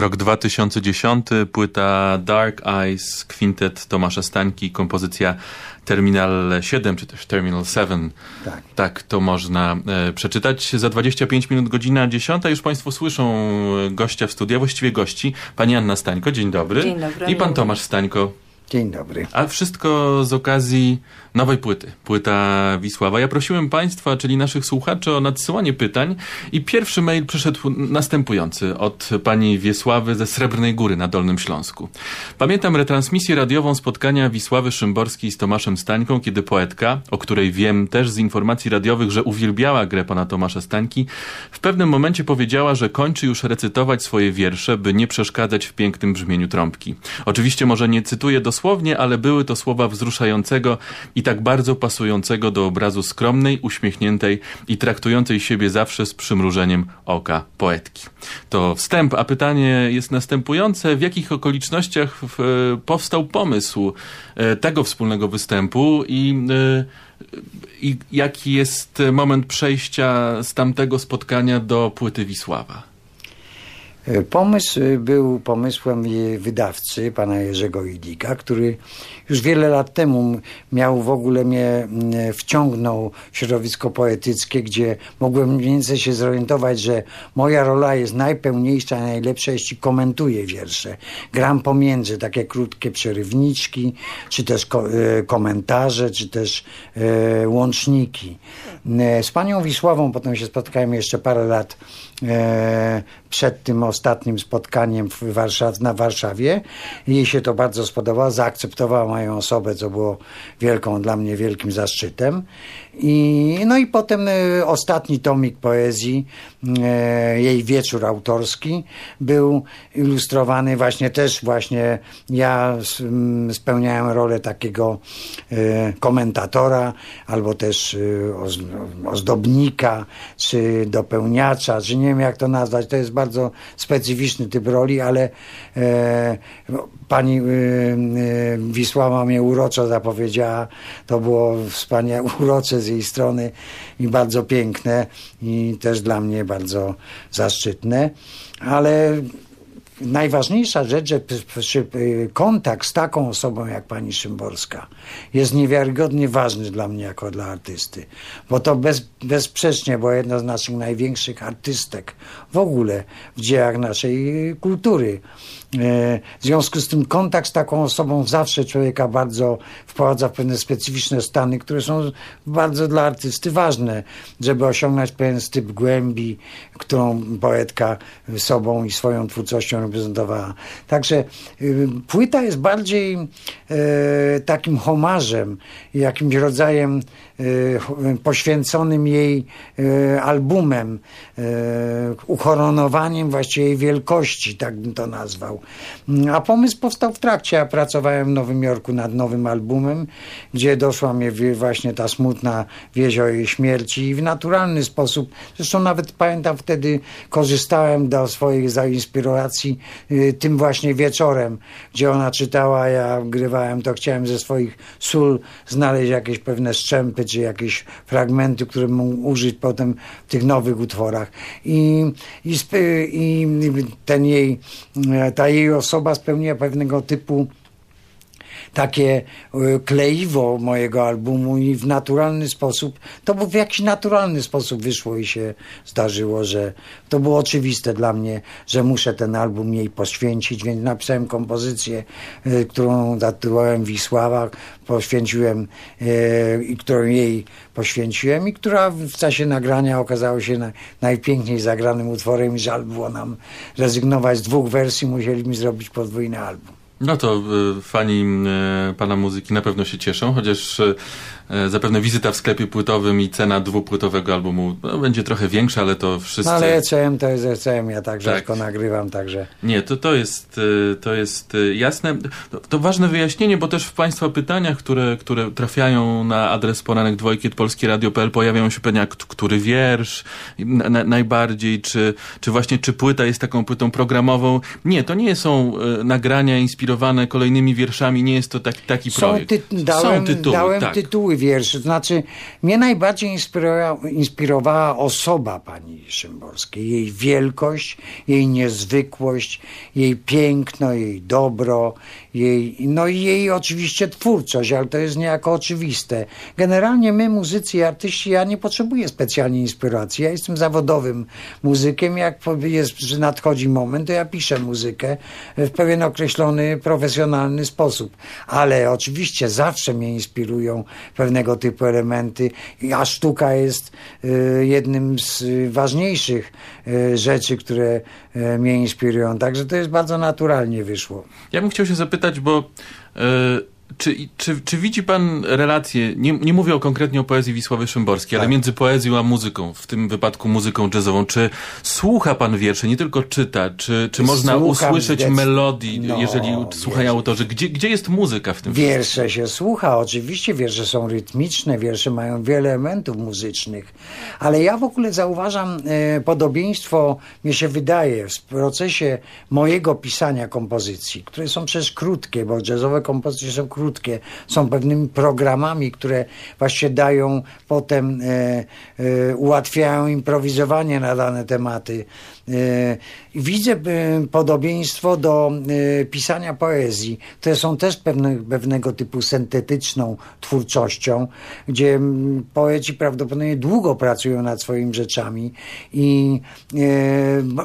Rok 2010, płyta Dark Eyes, kwintet Tomasza Stańki, kompozycja Terminal 7, czy też Terminal 7. Tak, tak to można e, przeczytać. Za 25 minut, godzina 10. Już Państwo słyszą gościa w studiu, właściwie gości. Pani Anna Stańko, dzień dobry. Dzień dobry. I pan Tomasz Stańko. Dzień dobry. A wszystko z okazji nowej płyty, płyta Wisława. Ja prosiłem Państwa, czyli naszych słuchaczy o nadsyłanie pytań i pierwszy mail przyszedł następujący od pani Wiesławy ze Srebrnej Góry na Dolnym Śląsku. Pamiętam retransmisję radiową spotkania Wisławy Szymborskiej z Tomaszem Stańką, kiedy poetka, o której wiem też z informacji radiowych, że uwielbiała grę pana Tomasza Stańki, w pewnym momencie powiedziała, że kończy już recytować swoje wiersze, by nie przeszkadzać w pięknym brzmieniu trąbki. Oczywiście może nie cytuję dosłownie, ale były to słowa wzruszającego i tak bardzo pasującego do obrazu skromnej, uśmiechniętej i traktującej siebie zawsze z przymrużeniem oka poetki. To wstęp, a pytanie jest następujące. W jakich okolicznościach powstał pomysł e, tego wspólnego występu i e, i jaki jest moment przejścia z tamtego spotkania do płyty Wisława? E, pomysł e, był pomysłem wydawcy, pana Jerzego Idika, który już wiele lat temu miał w ogóle mnie, wciągnął w środowisko poetyckie, gdzie mogłem mniej więcej się zorientować, że moja rola jest najpełniejsza, najlepsza, jeśli komentuję wiersze. Gram pomiędzy takie krótkie przerywniczki, czy też e, komentarze, czy też łączniki. Z panią Wisławą potem się spotkałem jeszcze parę lat przed tym ostatnim spotkaniem w Warszaw na Warszawie. Jej się to bardzo spodobało, zaakceptowała moją osobę, co było wielką dla mnie wielkim zaszczytem. I, no i potem y, ostatni tomik poezji, y, jej wieczór autorski, był ilustrowany właśnie też właśnie ja spełniałem rolę takiego komentatora albo też ozdobnika, czy dopełniacza, czy nie wiem jak to nazwać. To jest bardzo specyficzny typ roli, ale e, pani Wisława mnie uroczo zapowiedziała. To było wspaniałe, urocze z jej strony i bardzo piękne i też dla mnie bardzo zaszczytne. Ale najważniejsza rzecz, że kontakt z taką osobą jak pani Szymborska jest niewiarygodnie ważny dla mnie jako dla artysty. Bo to bez, bezsprzecznie była jedna z naszych największych artystek w ogóle w dziejach naszej kultury. E, w związku z tym kontakt z taką osobą zawsze człowieka bardzo wprowadza w pewne specyficzne stany, które są bardzo dla artysty ważne, żeby osiągnąć pewien styp głębi, którą poetka sobą i swoją twórczością reprezentowała. Także y, płyta jest bardziej e, takim homarzem, jakimś rodzajem poświęconym jej albumem, ukoronowaniem właściwie jej wielkości, tak bym to nazwał. A pomysł powstał w trakcie. Ja pracowałem w Nowym Jorku nad nowym albumem, gdzie doszła mnie właśnie ta smutna wieść o jej śmierci i w naturalny sposób, zresztą nawet pamiętam wtedy korzystałem do swoich zainspiracji y, tym właśnie wieczorem, gdzie ona czytała, ja grywałem, to chciałem ze swoich sól znaleźć jakieś pewne strzępy, czy jakieś fragmenty, które mógł użyć potem w tych nowych utworach. I, i, i ten jej, ta jej osoba spełniła pewnego typu takie e, kleiwo mojego albumu i w naturalny sposób, to w jakiś naturalny sposób wyszło i się zdarzyło, że to było oczywiste dla mnie, że muszę ten album jej poświęcić, więc napisałem kompozycję, e, którą zatytułowałem Wisława, poświęciłem e, i którą jej poświęciłem i która w czasie nagrania okazała się na, najpiękniej zagranym utworem i żal było nam rezygnować z dwóch wersji, musieliśmy zrobić podwójny album. No to y, fani y, pana muzyki na pewno się cieszą, chociaż y, zapewne wizyta w sklepie płytowym i cena dwupłytowego albumu no, będzie trochę większa, ale to wszyscy... No ale ECM to jest ECM, ja tak rzadko tak. nagrywam, także... Nie, to, to, jest, e, to jest e, jasne. To, to, ważne wyjaśnienie, bo też w Państwa pytaniach, które, które trafiają na adres poranek dwojkiet polskieradio.pl pojawiają się pytania, który wiersz na, najbardziej, czy, czy właśnie czy płyta jest taką płytą programową. Nie, to nie są nagrania inspirowane inspirowane kolejnymi wierszami, nie jest to tak, taki Są, projekt. ty, dałem, Są tytuły, dałem tak. tytuły wierszy. To znaczy, mnie najbardziej inspirowała, inspirowała osoba pani Szymborskiej. Jej wielkość, jej niezwykłość, jej piękno, jej dobro, jej, no i jej oczywiście twórczość, ale to jest niejako oczywiste. Generalnie my, muzycy i artyści, ja nie potrzebuję specjalnie inspiracji. Ja jestem zawodowym muzykiem. Jak jest, nadchodzi moment, to ja piszę muzykę w pewien określony, profesjonalny sposób. Ale oczywiście zawsze mnie inspirują pewnego typu elementy, a sztuka jest y, jednym z ważniejszych y, rzeczy, które mnie inspirują. Także to jest bardzo naturalnie wyszło. Ja bym chciał się zapytać, bo e, czy, czy, czy widzi pan relację, nie, nie mówię o konkretnie o poezji Wisławy Szymborskiej, ale Tak. między poezją a muzyką, w tym wypadku muzyką jazzową. Czy słucha pan wierszy, nie tylko czyta? Czy, czy można Słucham usłyszeć zdecyd- melodii, No, jeżeli słuchają wierzę. autorzy? Gdzie, gdzie jest muzyka w tym wszystkim? Wiersze się słucha, oczywiście wiersze są rytmiczne, wiersze mają wiele elementów muzycznych, ale ja w ogóle zauważam e, podobieństwo, mi się wydaje, w procesie mojego pisania kompozycji, które są przecież krótkie, bo jazzowe kompozycje są krótkie, są pewnymi programami, które właśnie dają potem, e, e, ułatwiają improwizowanie na dane tematy. E, Widzę e, podobieństwo do e, pisania poezji, które są też pewne, pewnego typu syntetyczną twórczością, gdzie mm, poeci prawdopodobnie długo pracują nad swoimi rzeczami i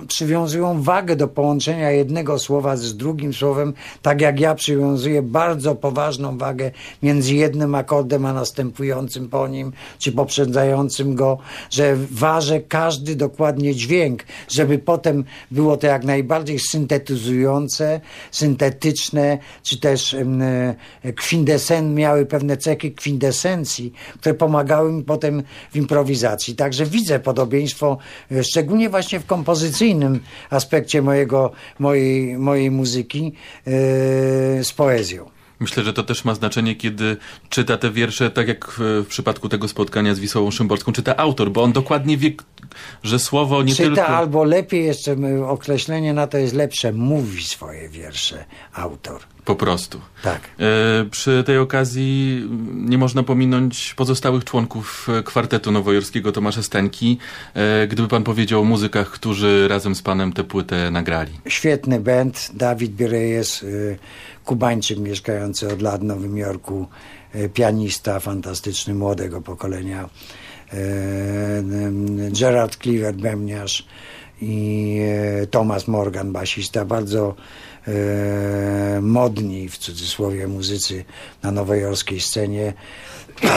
przywiązują wagę do połączenia jednego słowa z drugim słowem, tak jak ja przywiązuję bardzo poważną wagę między jednym akordem a następującym po nim, czy poprzedzającym go, że ważę każdy dokładnie dźwięk, żeby potem było to jak najbardziej syntetyzujące, syntetyczne, czy też e, kwindesen, miały pewne cechy kwintesencji, które pomagały mi potem w improwizacji. Także widzę podobieństwo, e, szczególnie właśnie w kompozycyjnym aspekcie mojego, mojej, mojej muzyki e, z poezją. Myślę, że to też ma znaczenie, kiedy czyta te wiersze, tak jak w, w przypadku tego spotkania z Wisławą Szymborską, czyta autor, bo on dokładnie wie, że słowo nie Czyta tylko... albo lepiej jeszcze określenie na to jest lepsze, mówi swoje wiersze autor. Po prostu. Tak. E, Przy tej okazji nie można pominąć pozostałych członków e, kwartetu nowojorskiego Tomasza Stańki. E, Gdyby pan powiedział o muzykach, którzy razem z panem tę płytę nagrali. Świetny band, Dawid Birejes, y, Kubańczyk mieszkający od lat w Nowym Jorku, pianista fantastyczny, młodego pokolenia, y, y, Gerard Cleaver, bębniarz i Thomas Morgan, basista, bardzo modni w cudzysłowie muzycy na nowojorskiej scenie.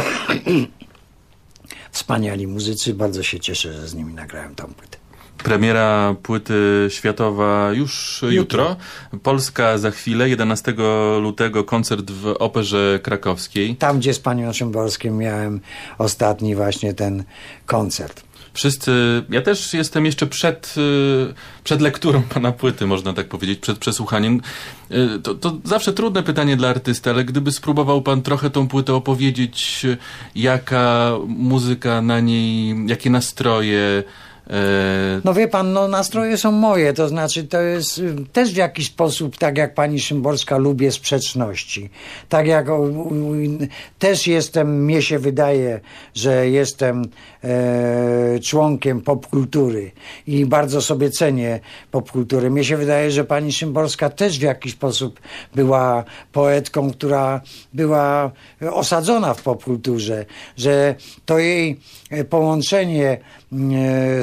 Wspaniali muzycy, bardzo się cieszę, że z nimi nagrałem tą płytę. Premiera płyty światowa już jutro. Polska za chwilę, 11 lutego koncert w Operze Krakowskiej. Tam, gdzie z panią Szymborskim miałem ostatni właśnie ten koncert. Wszyscy, ja też jestem jeszcze przed, y, przed lekturą pana płyty, można tak powiedzieć, przed przesłuchaniem. Y, To, to zawsze trudne pytanie dla artysty, ale gdyby spróbował pan trochę tą płytę opowiedzieć, y, jaka muzyka na niej, jakie nastroje, No wie pan, no nastroje są moje, to znaczy to jest y, też w jakiś sposób, tak jak pani Szymborska, lubię sprzeczności. Tak jak też jestem, mnie się wydaje, że jestem e, członkiem popkultury i bardzo sobie cenię popkulturę. Mnie się wydaje, że pani Szymborska też w jakiś sposób była poetką, która była osadzona w popkulturze, że to jej e, połączenie e,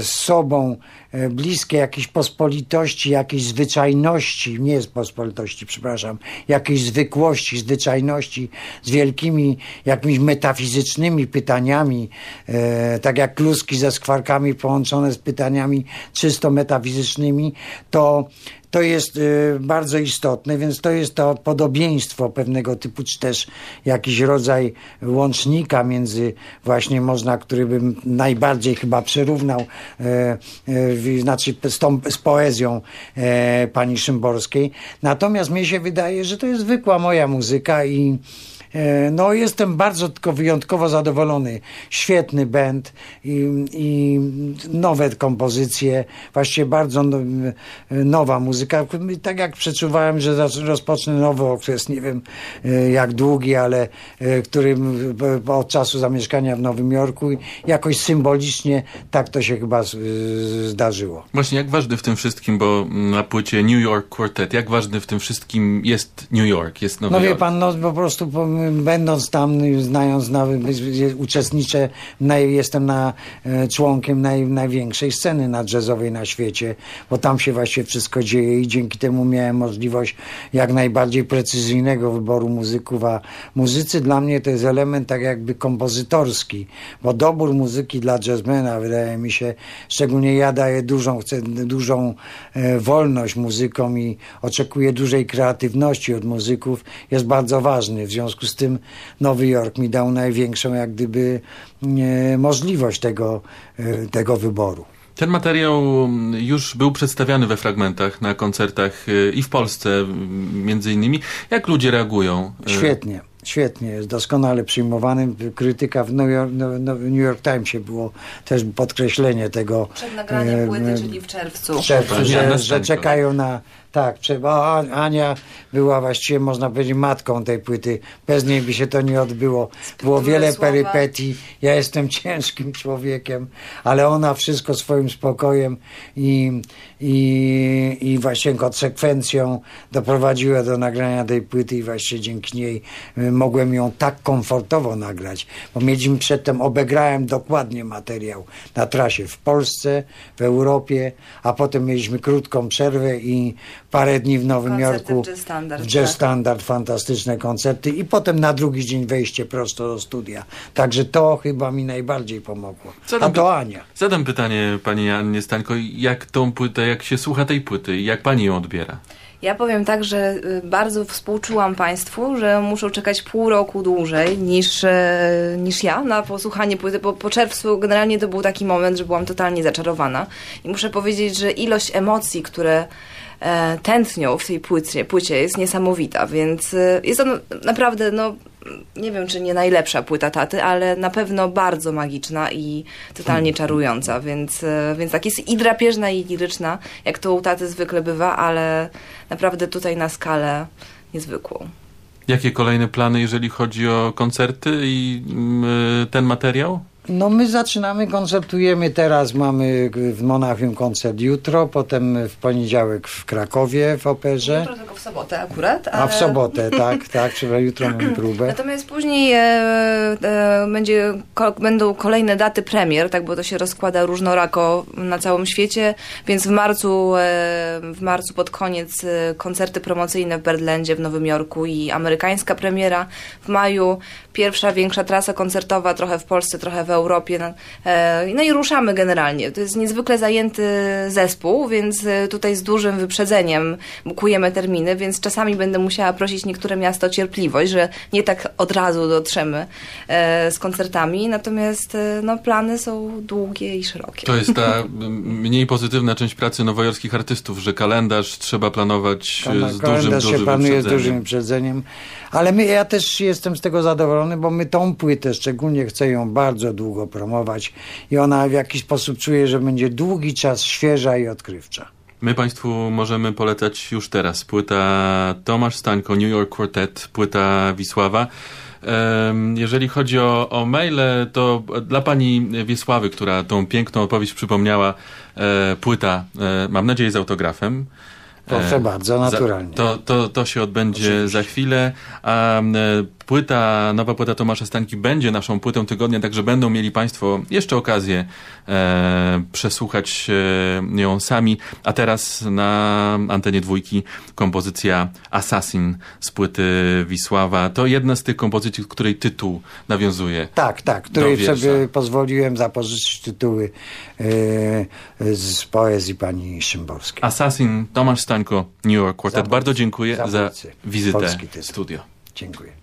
z sobą bliskie jakiejś pospolitości, jakiejś zwyczajności, nie jest pospolitości, przepraszam, jakiejś zwykłości, zwyczajności z wielkimi jakimiś metafizycznymi pytaniami, e, tak jak kluski ze skwarkami połączone z pytaniami czysto metafizycznymi, to to jest y, bardzo istotne, więc to jest to podobieństwo pewnego typu, czy też jakiś rodzaj łącznika między właśnie można, który bym najbardziej chyba przyrównał, e, e, znaczy z, tą, z poezją e, pani Szymborskiej. Natomiast mnie się wydaje, że to jest zwykła moja muzyka i No, jestem bardzo tylko wyjątkowo zadowolony. Świetny band i, i nowe kompozycje, właściwie bardzo no, nowa muzyka. Tak jak przeczuwałem, że rozpocznę nowy okres, nie wiem e, jak długi, ale e, którym e, od czasu zamieszkania w Nowym Jorku jakoś symbolicznie tak to się chyba zdarzyło. Właśnie, jak ważny w tym wszystkim, bo na płycie New York Quartet, jak ważny w tym wszystkim jest New York, jest Nowy No wie Jork? pan, no po prostu będąc tam, znając, na, uczestniczę, jestem na, e, członkiem naj, największej sceny na na świecie, bo tam się właśnie wszystko dzieje i dzięki temu miałem możliwość jak najbardziej precyzyjnego wyboru muzyków, a muzycy dla mnie to jest element tak jakby kompozytorski, bo dobór muzyki dla jazzmena wydaje mi się, szczególnie ja daję dużą, chcę dużą e, wolność muzykom i oczekuję dużej kreatywności od muzyków, jest bardzo ważny. W związku z tym Nowy Jork mi dał największą jak gdyby e, możliwość tego, e, tego wyboru. Ten materiał już był przedstawiany we fragmentach na koncertach y, i w Polsce m, między innymi. Jak ludzie reagują? Świetnie. Świetnie, jest doskonale przyjmowany. Krytyka w New York, no, no, New York Timesie było też podkreślenie tego. Przed nagraniem e, płyty, e, czyli w czerwcu. w czerwcu, Ania że, że czekają na. Tak. A- Ania była właściwie, można powiedzieć, matką tej płyty. Bez niej by się to nie odbyło. Było wiele słowa. perypetii. Ja jestem ciężkim człowiekiem, ale ona wszystko swoim spokojem i, i, i właśnie konsekwencją doprowadziła do nagrania tej płyty i właśnie dzięki niej y, mogłem ją tak komfortowo nagrać. Bo mieliśmy przedtem, obegrałem dokładnie materiał na trasie w Polsce, w Europie, a potem mieliśmy krótką przerwę i parę dni w Nowym Koncerty Jorku. w Jazz Standard, w Jazz tak. Standard, fantastyczne koncerty i potem na drugi dzień wejście prosto do studia. Także to chyba mi najbardziej pomogło. Co A to Ania. Zadam pytanie pani Annie Stańko, jak tą płytę, jak się słucha tej płyty i jak pani ją odbiera? Ja powiem tak, że y, bardzo współczułam Państwu, że muszą czekać pół roku dłużej niż, e, niż ja na posłuchanie płyty, bo po czerwcu generalnie to był taki moment, że byłam totalnie zaczarowana. I muszę powiedzieć, że ilość emocji, które tętnią w tej płycie, płycie jest niesamowita, więc e, jest to no- naprawdę, no nie wiem, czy nie najlepsza płyta taty, ale na pewno bardzo magiczna i totalnie czarująca, więc, e, więc tak jest i drapieżna, i liryczna, jak to u taty zwykle bywa, ale naprawdę tutaj na skalę niezwykłą. Jakie kolejne plany, jeżeli chodzi o koncerty i mm, ten materiał? No my zaczynamy, koncertujemy teraz, mamy w Monachium koncert jutro, potem w poniedziałek w Krakowie w operze, Jutro tylko w sobotę akurat. a w ale- sobotę, tak, tak, przepraszam, jutro mamy próbę. Natomiast później e, e, będzie, ko, będą kolejne daty premier, tak, bo to się rozkłada różnorako na całym świecie, więc w marcu, e, w marcu pod koniec e, koncerty promocyjne w Birdlandzie w Nowym Jorku i amerykańska premiera. W maju pierwsza większa trasa koncertowa, trochę w Polsce, trochę w Europie. No, e, no i ruszamy generalnie. To jest niezwykle zajęty zespół, więc e, tutaj z dużym wyprzedzeniem bukujemy terminy, więc czasami będę musiała prosić niektóre miasta o cierpliwość, że nie tak od razu dotrzemy e, z koncertami, natomiast no, plany są długie i szerokie. To jest ta mniej pozytywna część pracy nowojorskich artystów, że kalendarz trzeba planować e, z dużym, Kalendarz się dużym planuje z dużym wyprzedzeniem. wyprzedzeniem, ale my, ja też jestem z tego zadowolony, bo my tą płytę szczególnie chcę ją bardzo długo promować i ona w jakiś sposób czuje, że będzie długi czas świeża i odkrywcza. My Państwu możemy polecać już teraz. Płyta Tomasz Stańko, New York Quartet, płyta Wisława. Jeżeli chodzi o, o maile, to dla pani Wiesławy, która tą piękną opowieść przypomniała, e, płyta, e, mam nadzieję, z autografem. Proszę E, bardzo, naturalnie. To, to, to się odbędzie Oczywiście. za chwilę. A płyta, nowa płyta Tomasza Stańki będzie naszą płytą tygodnia, także będą mieli Państwo jeszcze okazję e, przesłuchać e, ją sami. A teraz na antenie dwójki kompozycja Assassin z płyty Wisława. To jedna z tych kompozycji, której tytuł nawiązuje. Tak, tak, której sobie pozwoliłem zapożyczyć tytuły e, z poezji pani Szymborskiej. Assassin, Tomasz Stańko, New York Quartet. Zabójcy. Bardzo dziękuję za wizytę w studio. Dziękuję.